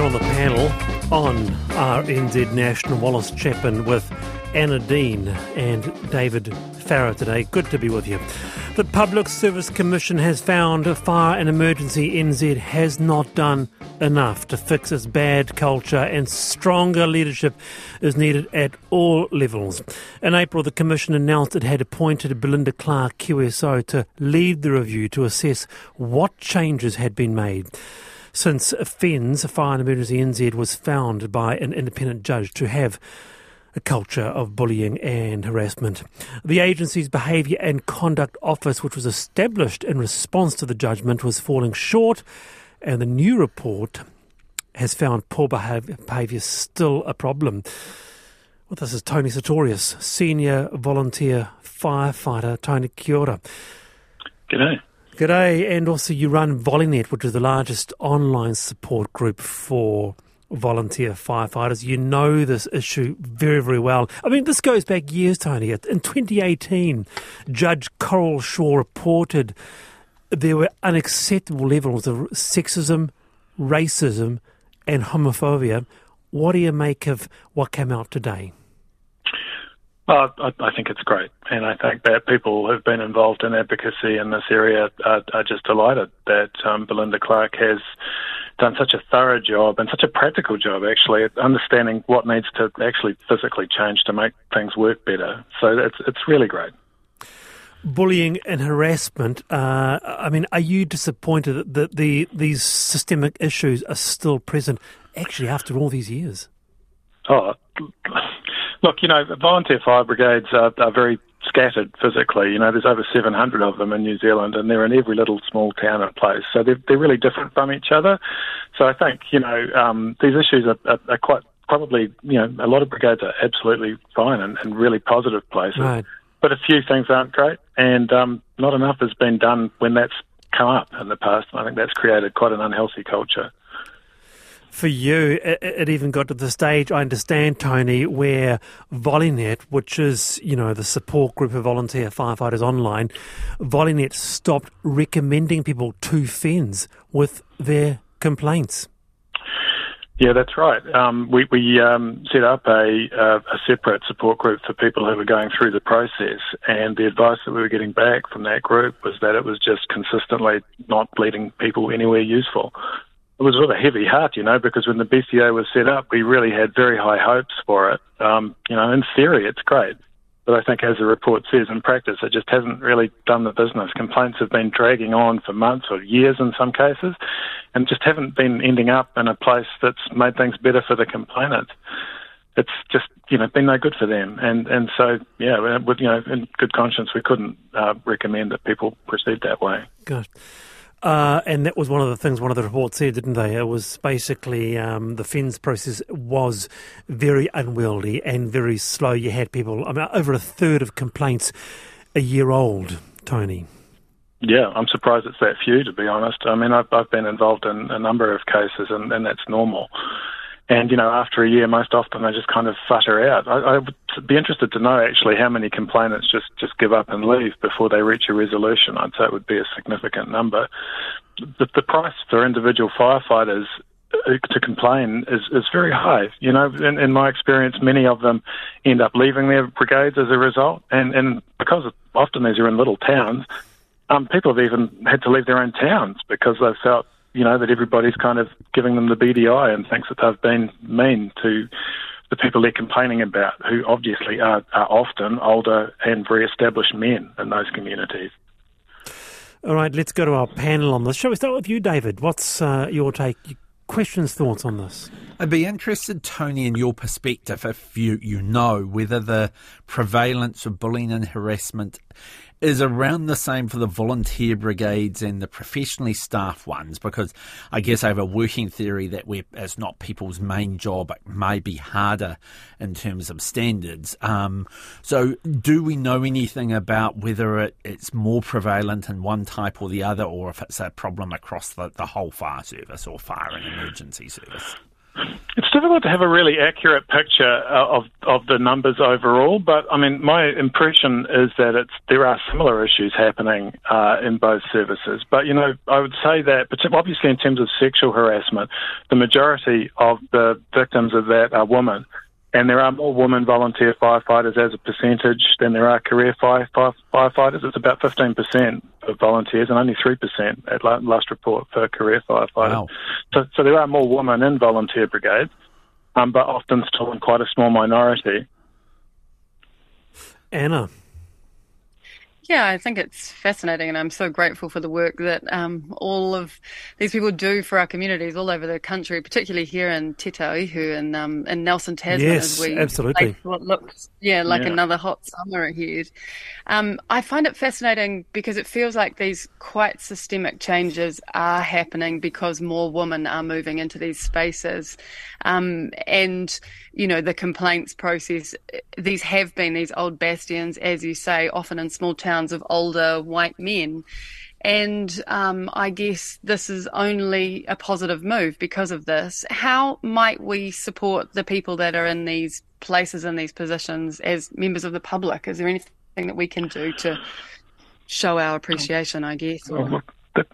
On the panel on RNZ National Wallace Chapman with Anna Dean and David Farrar today. Good to be with you. The Public Service Commission has found a Fire and Emergency NZ has not done enough to fix its bad culture and stronger leadership is needed at all levels. In April, the Commission announced it had appointed Belinda Clark QSO to lead the review to assess what changes had been made since FENZ, a Fire and Emergency NZ, was found by an independent judge to have a culture of bullying and harassment. The agency's Behaviour and Conduct Office, which was established in response to the judgment, was falling short, and the new report has found poor behaviour still a problem. Well, this is Tony Sartorius, Senior Volunteer Firefighter. Tony, kia ora. G'day. G'day, and also you run Volleynet, which is the largest online support group for volunteer firefighters. You know this issue very, very well. I mean, this goes back years, Tony. In 2018, Judge Coral Shaw reported there were unacceptable levels of sexism, racism, and homophobia. What do you make of what came out today? Well, I, I, think it's great, and I think that people who've been involved in advocacy in this area are, are just delighted that um, Belinda Clark has done such a thorough job and such a practical job, actually, at understanding what needs to actually physically change to make things work better. So it's it's really great. Bullying and harassment. Uh, I mean, are you disappointed that the these systemic issues are still present, actually, after all these years? Oh, Look, you know, volunteer fire brigades are, are very scattered physically. You know, there's over 700 of them in New Zealand, and they're in every little small town and place. So they're, they're really different from each other. So I think, you know, um, these issues are, are, are, quite probably, you know, a lot of brigades are absolutely fine and, and really positive places. Right. But a few things aren't great, and um, not enough has been done when that's come up in the past. I think that's created quite an unhealthy culture for you, it, it, even got to the stage, I understand, Tony, where Volleynet, which is, you know, the support group of volunteer firefighters online, Volleynet stopped recommending people to FENZ with their complaints. Yeah, that's right. Um, we, we um, set up a, a, a, separate support group for people who were going through the process, and the advice that we were getting back from that group was that it was just consistently not leading people anywhere useful it was with a heavy heart, you know, because when the BCO was set up, we really had very high hopes for it. Um, you know, in theory, it's great. But I think, as the report says, in practice, it just hasn't really done the business. Complaints have been dragging on for months or years in some cases, and just haven't been ending up in a place that's made things better for the complainant. It's just, you know, been no good for them. And and so, yeah, with you know, in good conscience, we couldn't uh, recommend that people proceed that way. Gosh. Uh, and that was one of the things one of the reports said, didn't they? It was basically um, the FENZ process was very unwieldy and very slow. You had people, I mean, over a third of complaints a year old, Tony. Yeah, I'm surprised it's that few, to be honest. I mean, I've, I've been involved in a number of cases, and, and that's normal. And, you know, after a year, most often they just kind of futter out. I, I be interested to know actually how many complainants just, just give up and leave before they reach a resolution. I'd say it would be a significant number. The, the price for individual firefighters uh, to complain is, is very high. You know, in, in my experience, many of them end up leaving their brigades as a result. And, and because often these are in little towns, um, people have even had to leave their own towns because they've felt you know, that everybody's kind of giving them the BDI and thinks that they've been mean to the people they're complaining about, who obviously are, are often older and very established men in those communities. All right, let's go to our panel on this. Shall we start with you, David? What's uh, your take? Questions, thoughts on this? I'd be interested, Tony, in your perspective, if you, you know whether the prevalence of bullying and harassment is around the same for the volunteer brigades and the professionally staffed ones because I guess I have a working theory that we it's not people's main job, it may be harder in terms of standards. Um, so, do we know anything about whether it, it's more prevalent in one type or the other, or if it's a problem across the, the whole fire service or fire and emergency service? It's difficult to have a really accurate picture uh, of of the numbers overall, but I mean, my impression is that it's there are similar issues happening uh, in both services. But you know, I would say that, obviously, in terms of sexual harassment, the majority of the victims of that are women. And there are more women volunteer firefighters as a percentage than there are career fire, fire, firefighters. It's about 15% of volunteers and only 3% at last report for career firefighters. Wow. So, so there are more women in volunteer brigades, um, but often still in quite a small minority. Anna. Yeah, I think it's fascinating, and I'm so grateful for the work that um, all of these people do for our communities all over the country, particularly here in Te Tauihu and um, in Nelson Tasman. Yes, as we absolutely. What looks, yeah, like yeah. another hot summer ahead. Um, I find it fascinating because it feels like these quite systemic changes are happening because more women are moving into these spaces, um, and you know the complaints process. These have been these old bastions, as you say, often in small towns of older white men. And um, I guess this is only a positive move because of this. How might we support the people that are in these places, in these positions, as members of the public? Is there anything that we can do to show our appreciation, I guess? Or...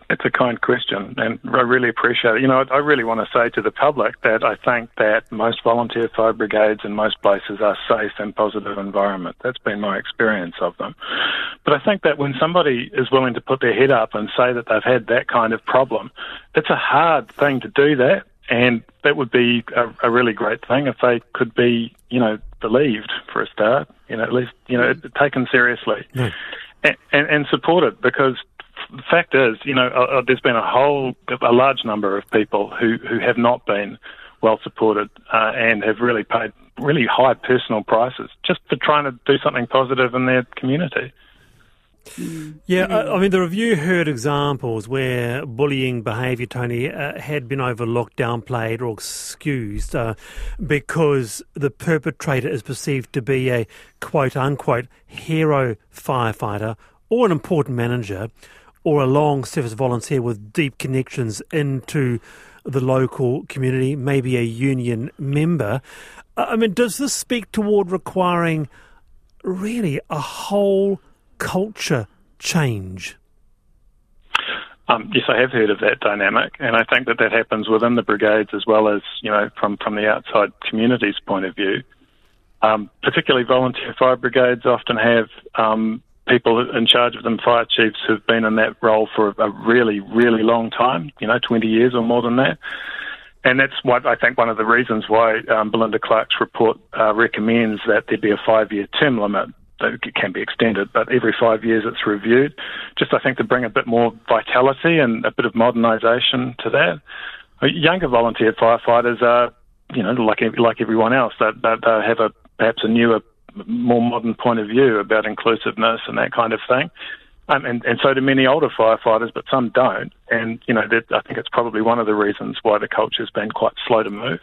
It's a kind question, and I really appreciate it. You know, I really want to say to the public that I think that most volunteer fire brigades in most places are safe and positive environment. That's been my experience of them. But I think that when somebody is willing to put their head up and say that they've had that kind of problem, it's a hard thing to do that, and that would be a, a really great thing if they could be, you know, believed for a start. You know, at least you know taken seriously. Yeah. And, and, and supported because the fact is, you know, uh, uh, there's been a whole, a large number of people who, who have not been well supported uh, and have really paid really high personal prices just for trying to do something positive in their community. Yeah, I, mean, the review heard examples where bullying behaviour, Tony, uh, had been overlooked, downplayed, or excused uh, because the perpetrator is perceived to be a quote unquote hero firefighter or an important manager or a long service volunteer with deep connections into the local community, maybe a union member. I mean, does this speak toward requiring really a whole culture change? Um, yes, I have heard of that dynamic, and I think that that happens within the brigades as well as you know from from the outside community's point of view. Um, particularly volunteer fire brigades often have um, people in charge of them, fire chiefs, who've been in that role for a really, really long time, you know, 20 years or more than that. And that's what I think one of the reasons why um, Belinda Clark's report uh, recommends that there be a five year term limit. That can be extended, but every five years it's reviewed. Just, I think, to bring a bit more vitality and a bit of modernisation to that. Younger volunteer firefighters are, you know, like like everyone else, that they, they have a perhaps a newer more modern point of view about inclusiveness and that kind of thing. Um, and, and so do many older firefighters, but some don't. And, you know, that, I think it's probably one of the reasons why the culture's been quite slow to move.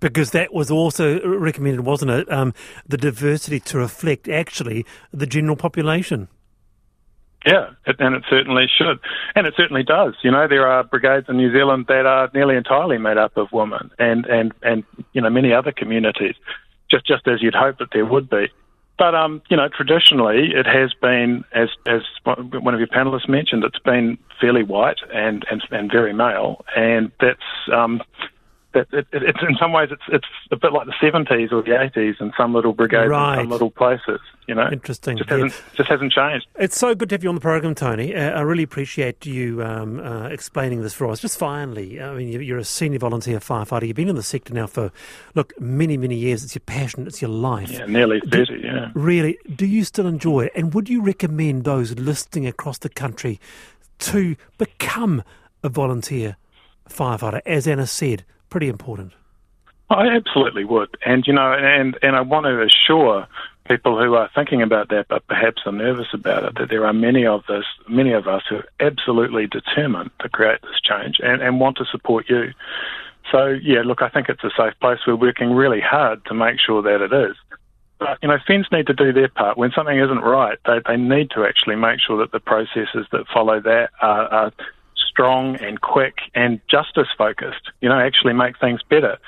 Because that was also recommended, wasn't it? Um, the diversity to reflect actually the general population. Yeah, and it certainly should. And it certainly does. You know, there are brigades in New Zealand that are nearly entirely made up of women and, and, and you know, many other communities just just as you'd hope that there would be. But um, you know, traditionally it has been, as as one of your panelists mentioned, it's been fairly white and and, and very male, and that's um, it, it, it's in some ways it's it's a bit like the 70s or the 80s in some little brigades right. some little places. You know, interesting. Just hasn't just hasn't changed. It's so good to have you on the program, Tony. Uh, I really appreciate you um, uh, explaining this for us. Just finally, I mean, you're a senior volunteer firefighter. You've been in the sector now for look many many years. It's your passion. It's your life. Yeah, nearly 30. Do, yeah. Really, do you still enjoy it? And would you recommend those listening across the country to become a volunteer firefighter? As Anna said pretty important. I absolutely would, and you know, and and I want to assure people who are thinking about that, but perhaps are nervous about it, that there are many of us, many of us who are absolutely determined to create this change and, and want to support you. So yeah, look, I think it's a safe place. We're working really hard to make sure that it is. But you know, FENZ need to do their part. When something isn't right, they they need to actually make sure that the processes that follow that are, are strong and quick and justice focused, you know, actually make things better.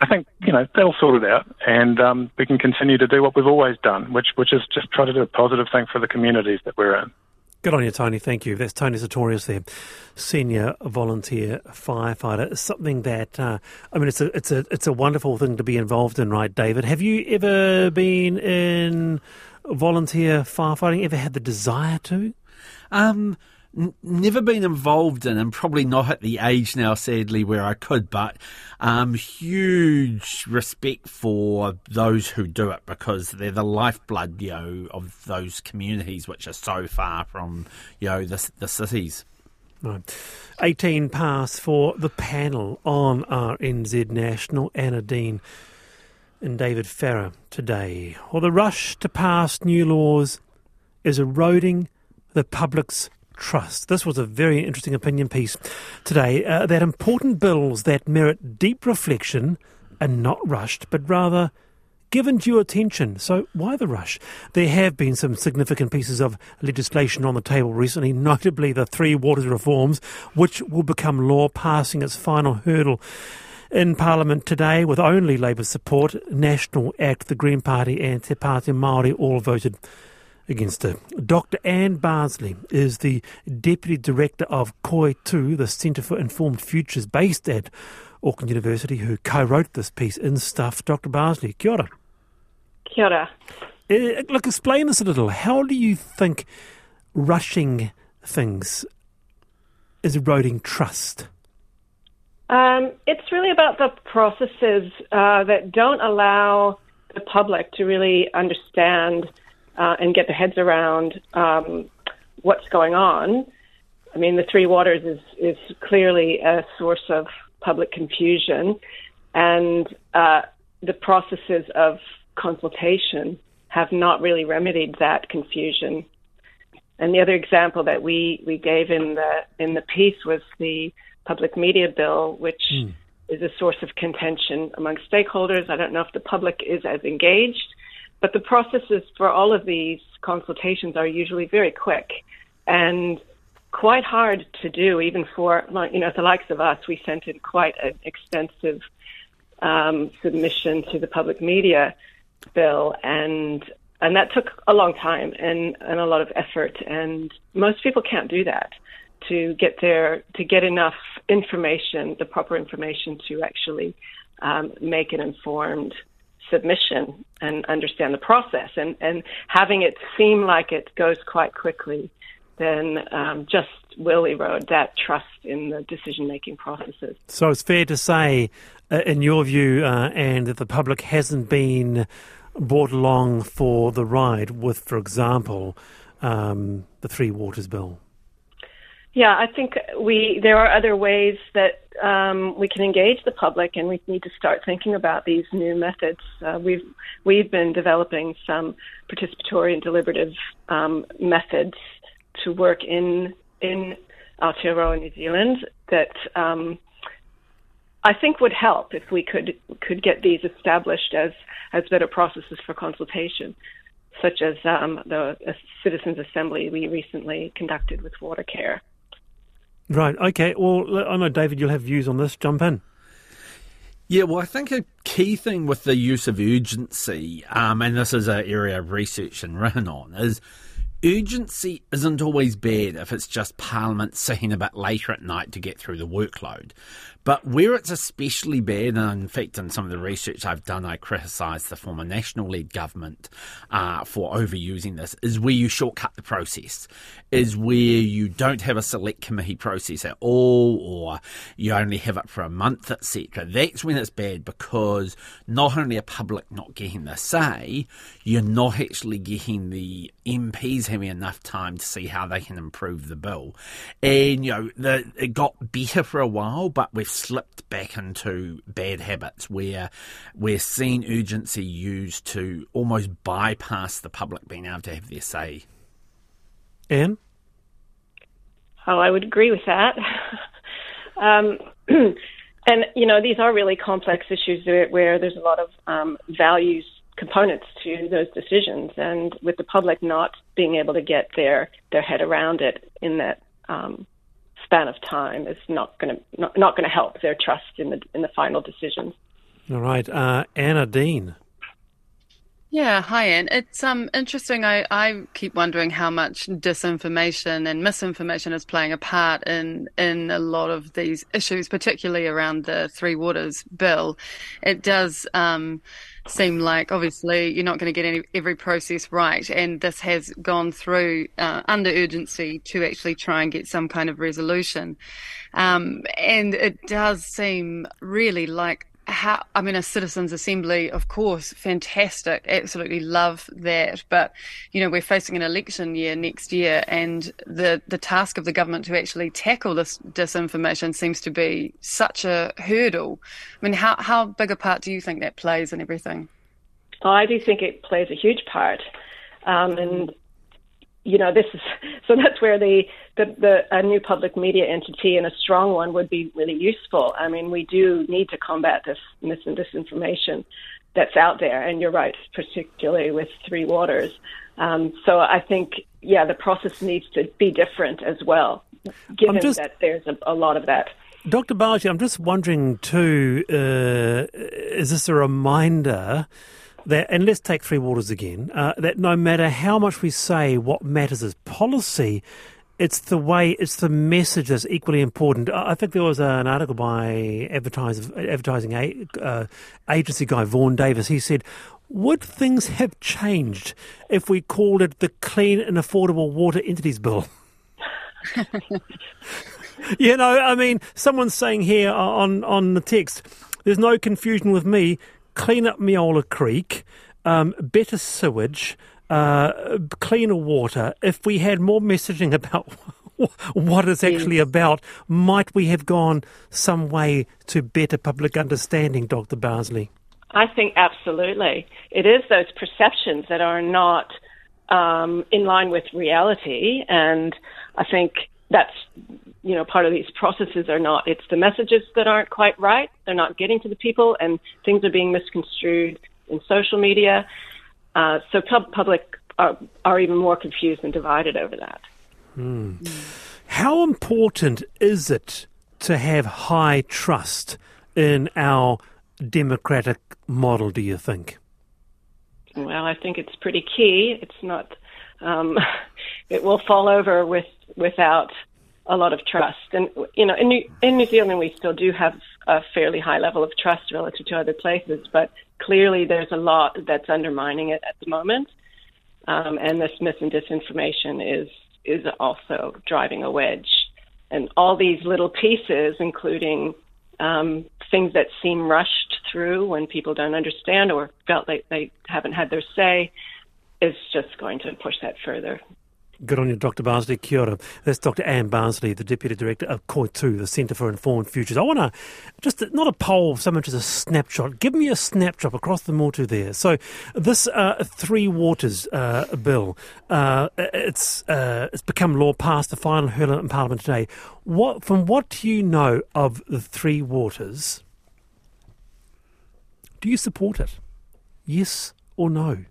I think you know they'll sort it out, and um, we can continue to do what we've always done, which which is just try to do a positive thing for the communities that we're in. Good on you, Tony. Thank you. That's Tony Sartorius there, senior volunteer firefighter. Something that uh, I mean, it's a it's a it's a wonderful thing to be involved in, right, David? Have you ever been in volunteer firefighting? Ever had the desire to? Um, never been involved in, and probably not at the age now, sadly, where I could. But um, huge respect for those who do it because they're the lifeblood, you know, of those communities which are so far from, you know, the, the cities. Right. 18 past for the panel on RNZ National, Anna Dean and David Farrar today. Well, the rush to pass new laws is eroding the public's trust. This was a very interesting opinion piece today uh, that important bills that merit deep reflection are not rushed, but rather given due attention. So, why the rush? There have been some significant pieces of legislation on the table recently, notably the Three Waters reforms, which will become law, passing its final hurdle in Parliament today with only Labour support. National Act, the Green Party, and Te Pāti Māori all voted against her. Dr. Anne Bardsley is the Deputy Director of Koi Tū, the Centre for Informed Futures based at Auckland University, who co wrote this piece in Stuff. Dr. Bardsley, kia ora. Kia ora. Uh, look, explain this a little. How do you think rushing things is eroding trust? Um, it's really about the processes uh, that don't allow the public to really understand uh, and get their heads around um, what's going on. I mean, the Three Waters is, is clearly a source of public confusion, and uh, the processes of consultation have not really remedied that confusion. And the other example that we, we gave in the in the piece was the public media bill, which mm. is a source of contention among stakeholders. I don't know if the public is as engaged but the processes for all of these consultations are usually very quick and quite hard to do, even for, you know, the likes of us. We sent in quite an extensive um, submission to the public media bill, and and that took a long time and, and a lot of effort. And most people can't do that to get their to get enough information, the proper information to actually um, make an informed submission and understand the process and, and having it seem like it goes quite quickly then um, just will erode that trust in the decision making processes. So it's fair to say, uh, in your view, uh, and that the public hasn't been brought along for the ride with, for example, um, the Three Waters Bill. Yeah, I think we there are other ways that um, we can engage the public, and we need to start thinking about these new methods. Uh, we've we've been developing some participatory and deliberative um, methods to work in in Aotearoa, New Zealand, that um, I think would help if we could could get these established as as better processes for consultation, such as um, the citizens' assembly we recently conducted with Watercare. Right. Okay. Well, I know David, you'll have views on this. Jump in. Yeah, well, I think a key thing with the use of urgency, um, and this is an area of research and written on, is urgency isn't always bad if it's just Parliament sitting a bit later at night to get through the workload. But where it's especially bad, and in fact, in some of the research I've done, I criticise the former national led government uh, for overusing this, is where you shortcut the process, is where you don't have a select committee process at all, or you only have it for a month, etc. That's when it's bad because not only are public not getting the say, you're not actually getting the MPs having enough time to see how they can improve the bill. And, you know, the, it got better for a while, but we've slipped back into bad habits where we're seeing urgency used to almost bypass the public being able to have their say. Anne? Oh, I would agree with that. um, and, you know, these are really complex issues where there's a lot of um, values components to those decisions and with the public not being able to get their their head around it in that um, span of time is not going to not, not going to help their trust in the in the final decisions. All right. Uh, Anna Dean. Yeah, hi Anne. It's um interesting. I, I keep wondering how much disinformation and misinformation is playing a part in in a lot of these issues, particularly around the Three Waters bill. It does um, seem like obviously you're not going to get any, every process right, and this has gone through uh, under urgency to actually try and get some kind of resolution. Um, and it does seem really like how I mean, a citizens' assembly, of course, fantastic, absolutely love that. But you know, we're facing an election year next year, and the the task of the government to actually tackle this disinformation seems to be such a hurdle. I mean, how how big a part do you think that plays in everything? I do think it plays a huge part, um, and you know, this is so that's where the, the, the a new public media entity and a strong one would be really useful. I mean, we do need to combat this mis and disinformation that's out there, and you're right, particularly with Three Waters. Um, so I think, yeah, the process needs to be different as well, given just, that there's a, a lot of that. Dr. Bardsley, I'm just wondering too, uh, is this a reminder? And let's take Three Waters again, uh, that no matter how much we say what matters is policy, it's the way, it's the message that's equally important. I think there was an article by advertising uh, agency guy Vaughan Davis. He said, would things have changed if we called it the Clean and Affordable Water Entities Bill? you know, I mean, someone's saying here on, on the text, there's no confusion with me clean up Meola Creek, um, better sewage, uh, cleaner water. If we had more messaging about what it's actually yes. about, might we have gone some way to better public understanding, Dr. Bardsley? I think absolutely. It is those perceptions that are not um, in line with reality, and I think that's you know part of these processes are not it's the messages that aren't quite right. They're not getting to the people and things are being misconstrued in social media. Uh, so pub- public are, are, even more confused and divided over that. Mm. how important is it to have high trust in our democratic model do you think? Well i think it's pretty key. It's not um, it will fall over with without a lot of trust. And you know, in New, in New Zealand, we still do have a fairly high level of trust relative to other places, but clearly there's a lot that's undermining it at the moment. Um, and this mis and disinformation is is also driving a wedge. And all these little pieces, including um, things that seem rushed through when people don't understand or felt like they haven't had their say, is just going to push that further. Good on you, Dr. Bardsley. Kia ora. That's Dr. Anne Bardsley, the Deputy Director of Koi Tū, the Centre for Informed Futures. I want to, just not a poll so much as a snapshot. Give me a snapshot across the Motu there. So this uh, Three Waters uh, bill, uh, it's uh, it's become law, passed the final hurdle in Parliament today. What From what do you know of the Three Waters, do you support it? Yes or no?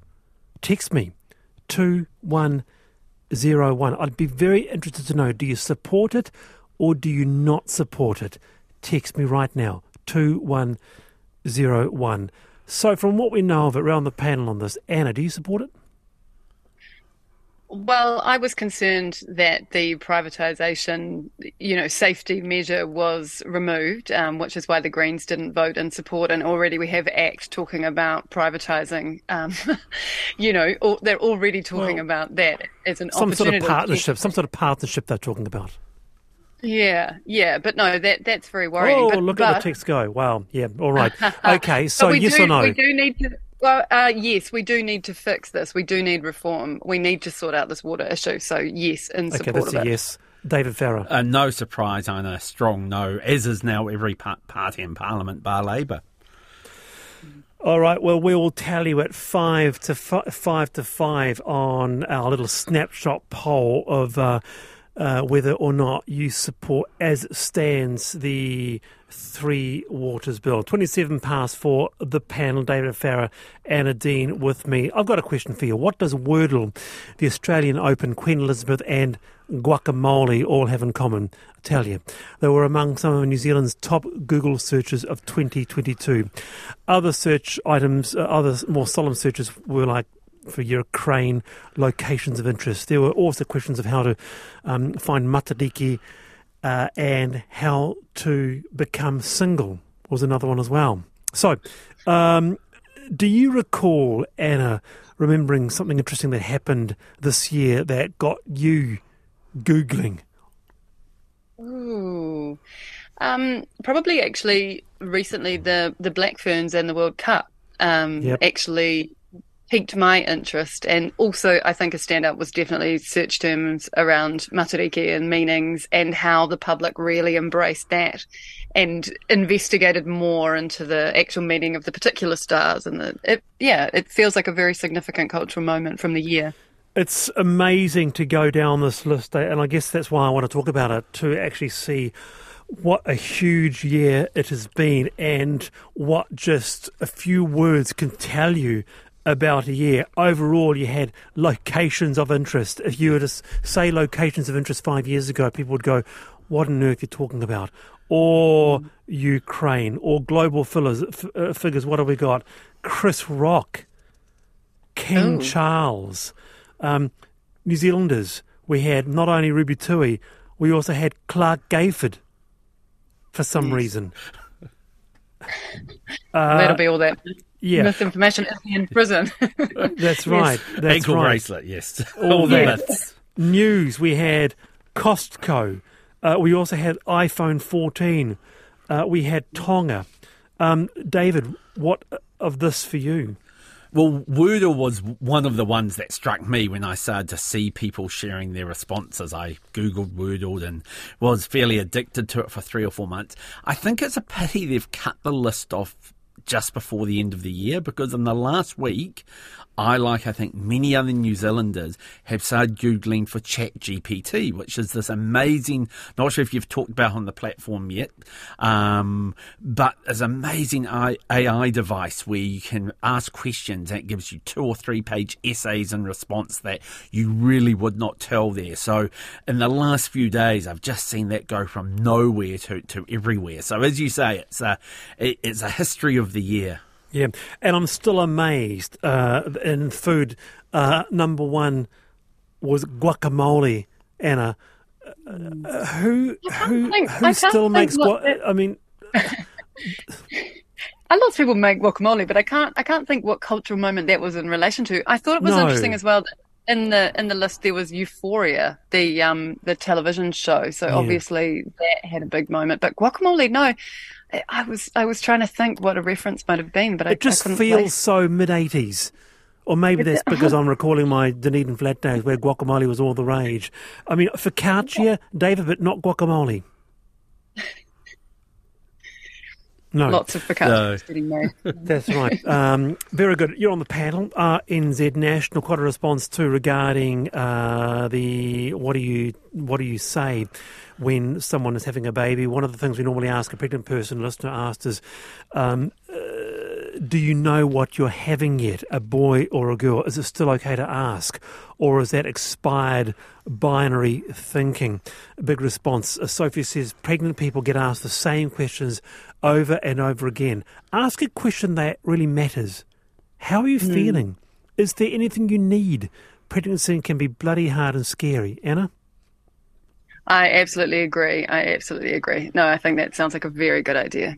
Text me, 219 zero one. I'd be very interested to know: Do you support it or do you not support it? Text me right now two one zero one. So, from what we know of it around the panel on this, Anna, do you support it? Well, I was concerned that the privatisation, you know, safety measure was removed, um, which is why the Greens didn't vote in support. And already we have ACT talking about privatising. Um, you know, they're already talking well, about that as an some sort of partnership. Some sort of partnership they're talking about. Yeah, yeah, but no, that that's very worrying. Oh, but, look but, at the text go! Wow, yeah, all right, okay. So yes do, or no? We do need to well, uh, yes, we do need to fix this. We do need reform. We need to sort out this water issue. So, yes, in okay, support that's of a it. yes. David Farrar. Uh, no surprise, I'm a strong no, as is now every party in Parliament, bar Labour. All right. Well, we will tell you at five to five to five on our little snapshot poll of uh, uh, whether or not you support, as it stands, the Three Waters Bill. 27 past four, the panel, David Farrar, Anna Dean with me. I've got a question for you. What does Wordle, the Australian Open, Queen Elizabeth, and guacamole all have in common? I tell you, they were among some of New Zealand's top Google searches of 2022. Other search items, uh, other more solemn searches were like for Ukraine locations of interest. There were also questions of how to um, find matariki uh, and how to become single was another one as well. So, um, do you recall, Anna, remembering something interesting that happened this year that got you Googling? Ooh. Um, probably actually recently the, the Black Ferns and the World Cup um, yep. actually piqued my interest. And also, I think a standout was definitely search terms around matariki and meanings and how the public really embraced that and investigated more into the actual meaning of the particular stars. And the, it, yeah, it feels like a very significant cultural moment from the year. It's amazing to go down this list, eh, and I guess that's why I want to talk about it to actually see what a huge year it has been and what just a few words can tell you about a year. Overall, you had locations of interest. If you were to say locations of interest five years ago, people would go, What on earth are you talking about? Or Ukraine, or global fillers, f- uh, figures. What have we got? Chris Rock, King oh. Charles, um, New Zealanders. We had not only Ruby Tui, we also had Clark Gayford for some yes. reason. Uh, That'll be all that yeah. misinformation is in prison. That's right. Yes. That's Ankle right. bracelet, yes. All that. News, we had Costco. Uh, we also had iPhone 14. Uh, we had Tonga. Um, David, what of this for you? Well, Wordle was one of the ones that struck me when I started to see people sharing their responses. I Googled Wordle and was fairly addicted to it for three or four months. I think it's a pity they've cut the list off just before the end of the year because in the last week, I, like I think many other New Zealanders, have started Googling for ChatGPT, which is this amazing, not sure if you've talked about on the platform yet, um, but is amazing AI device where you can ask questions and it gives you two or three page essays in response that you really would not tell there. So in the last few days, I've just seen that go from nowhere to, to everywhere. So as you say, it's a, it's a history of the year. Yeah, and I'm still amazed uh, in food. Uh, number one was guacamole, Anna. Uh, who who think, who still makes guacamole? I mean. A lot of people make guacamole, but I can't. I can't think what cultural moment that was in relation to. I thought it was no. interesting as well. in the in the list there was Euphoria, the um the television show. So yeah. obviously that had a big moment. But guacamole, no. I was I was trying to think what a reference might have been, but it I, just I feels place. so mid eighties. Or maybe that's because I'm recalling my Dunedin flat days where guacamole was all the rage. I mean, focaccia, David, but not guacamole. No. Lots of focaccia no. That's right. Um, very good. You're on the panel. RNZ National. Quite a response too regarding uh, the what do you what do you say when someone is having a baby? One of the things we normally ask a pregnant person, listener asked, is. Um, uh, do you know what you're having yet, a boy or a girl? Is it still okay to ask? Or is that expired binary thinking? A big response. Uh, Sophie says pregnant people get asked the same questions over and over again. Ask a question that really matters. How are you mm. feeling? Is there anything you need? Pregnancy can be bloody hard and scary. Anna? I absolutely agree. I absolutely agree. No, I think that sounds like a very good idea.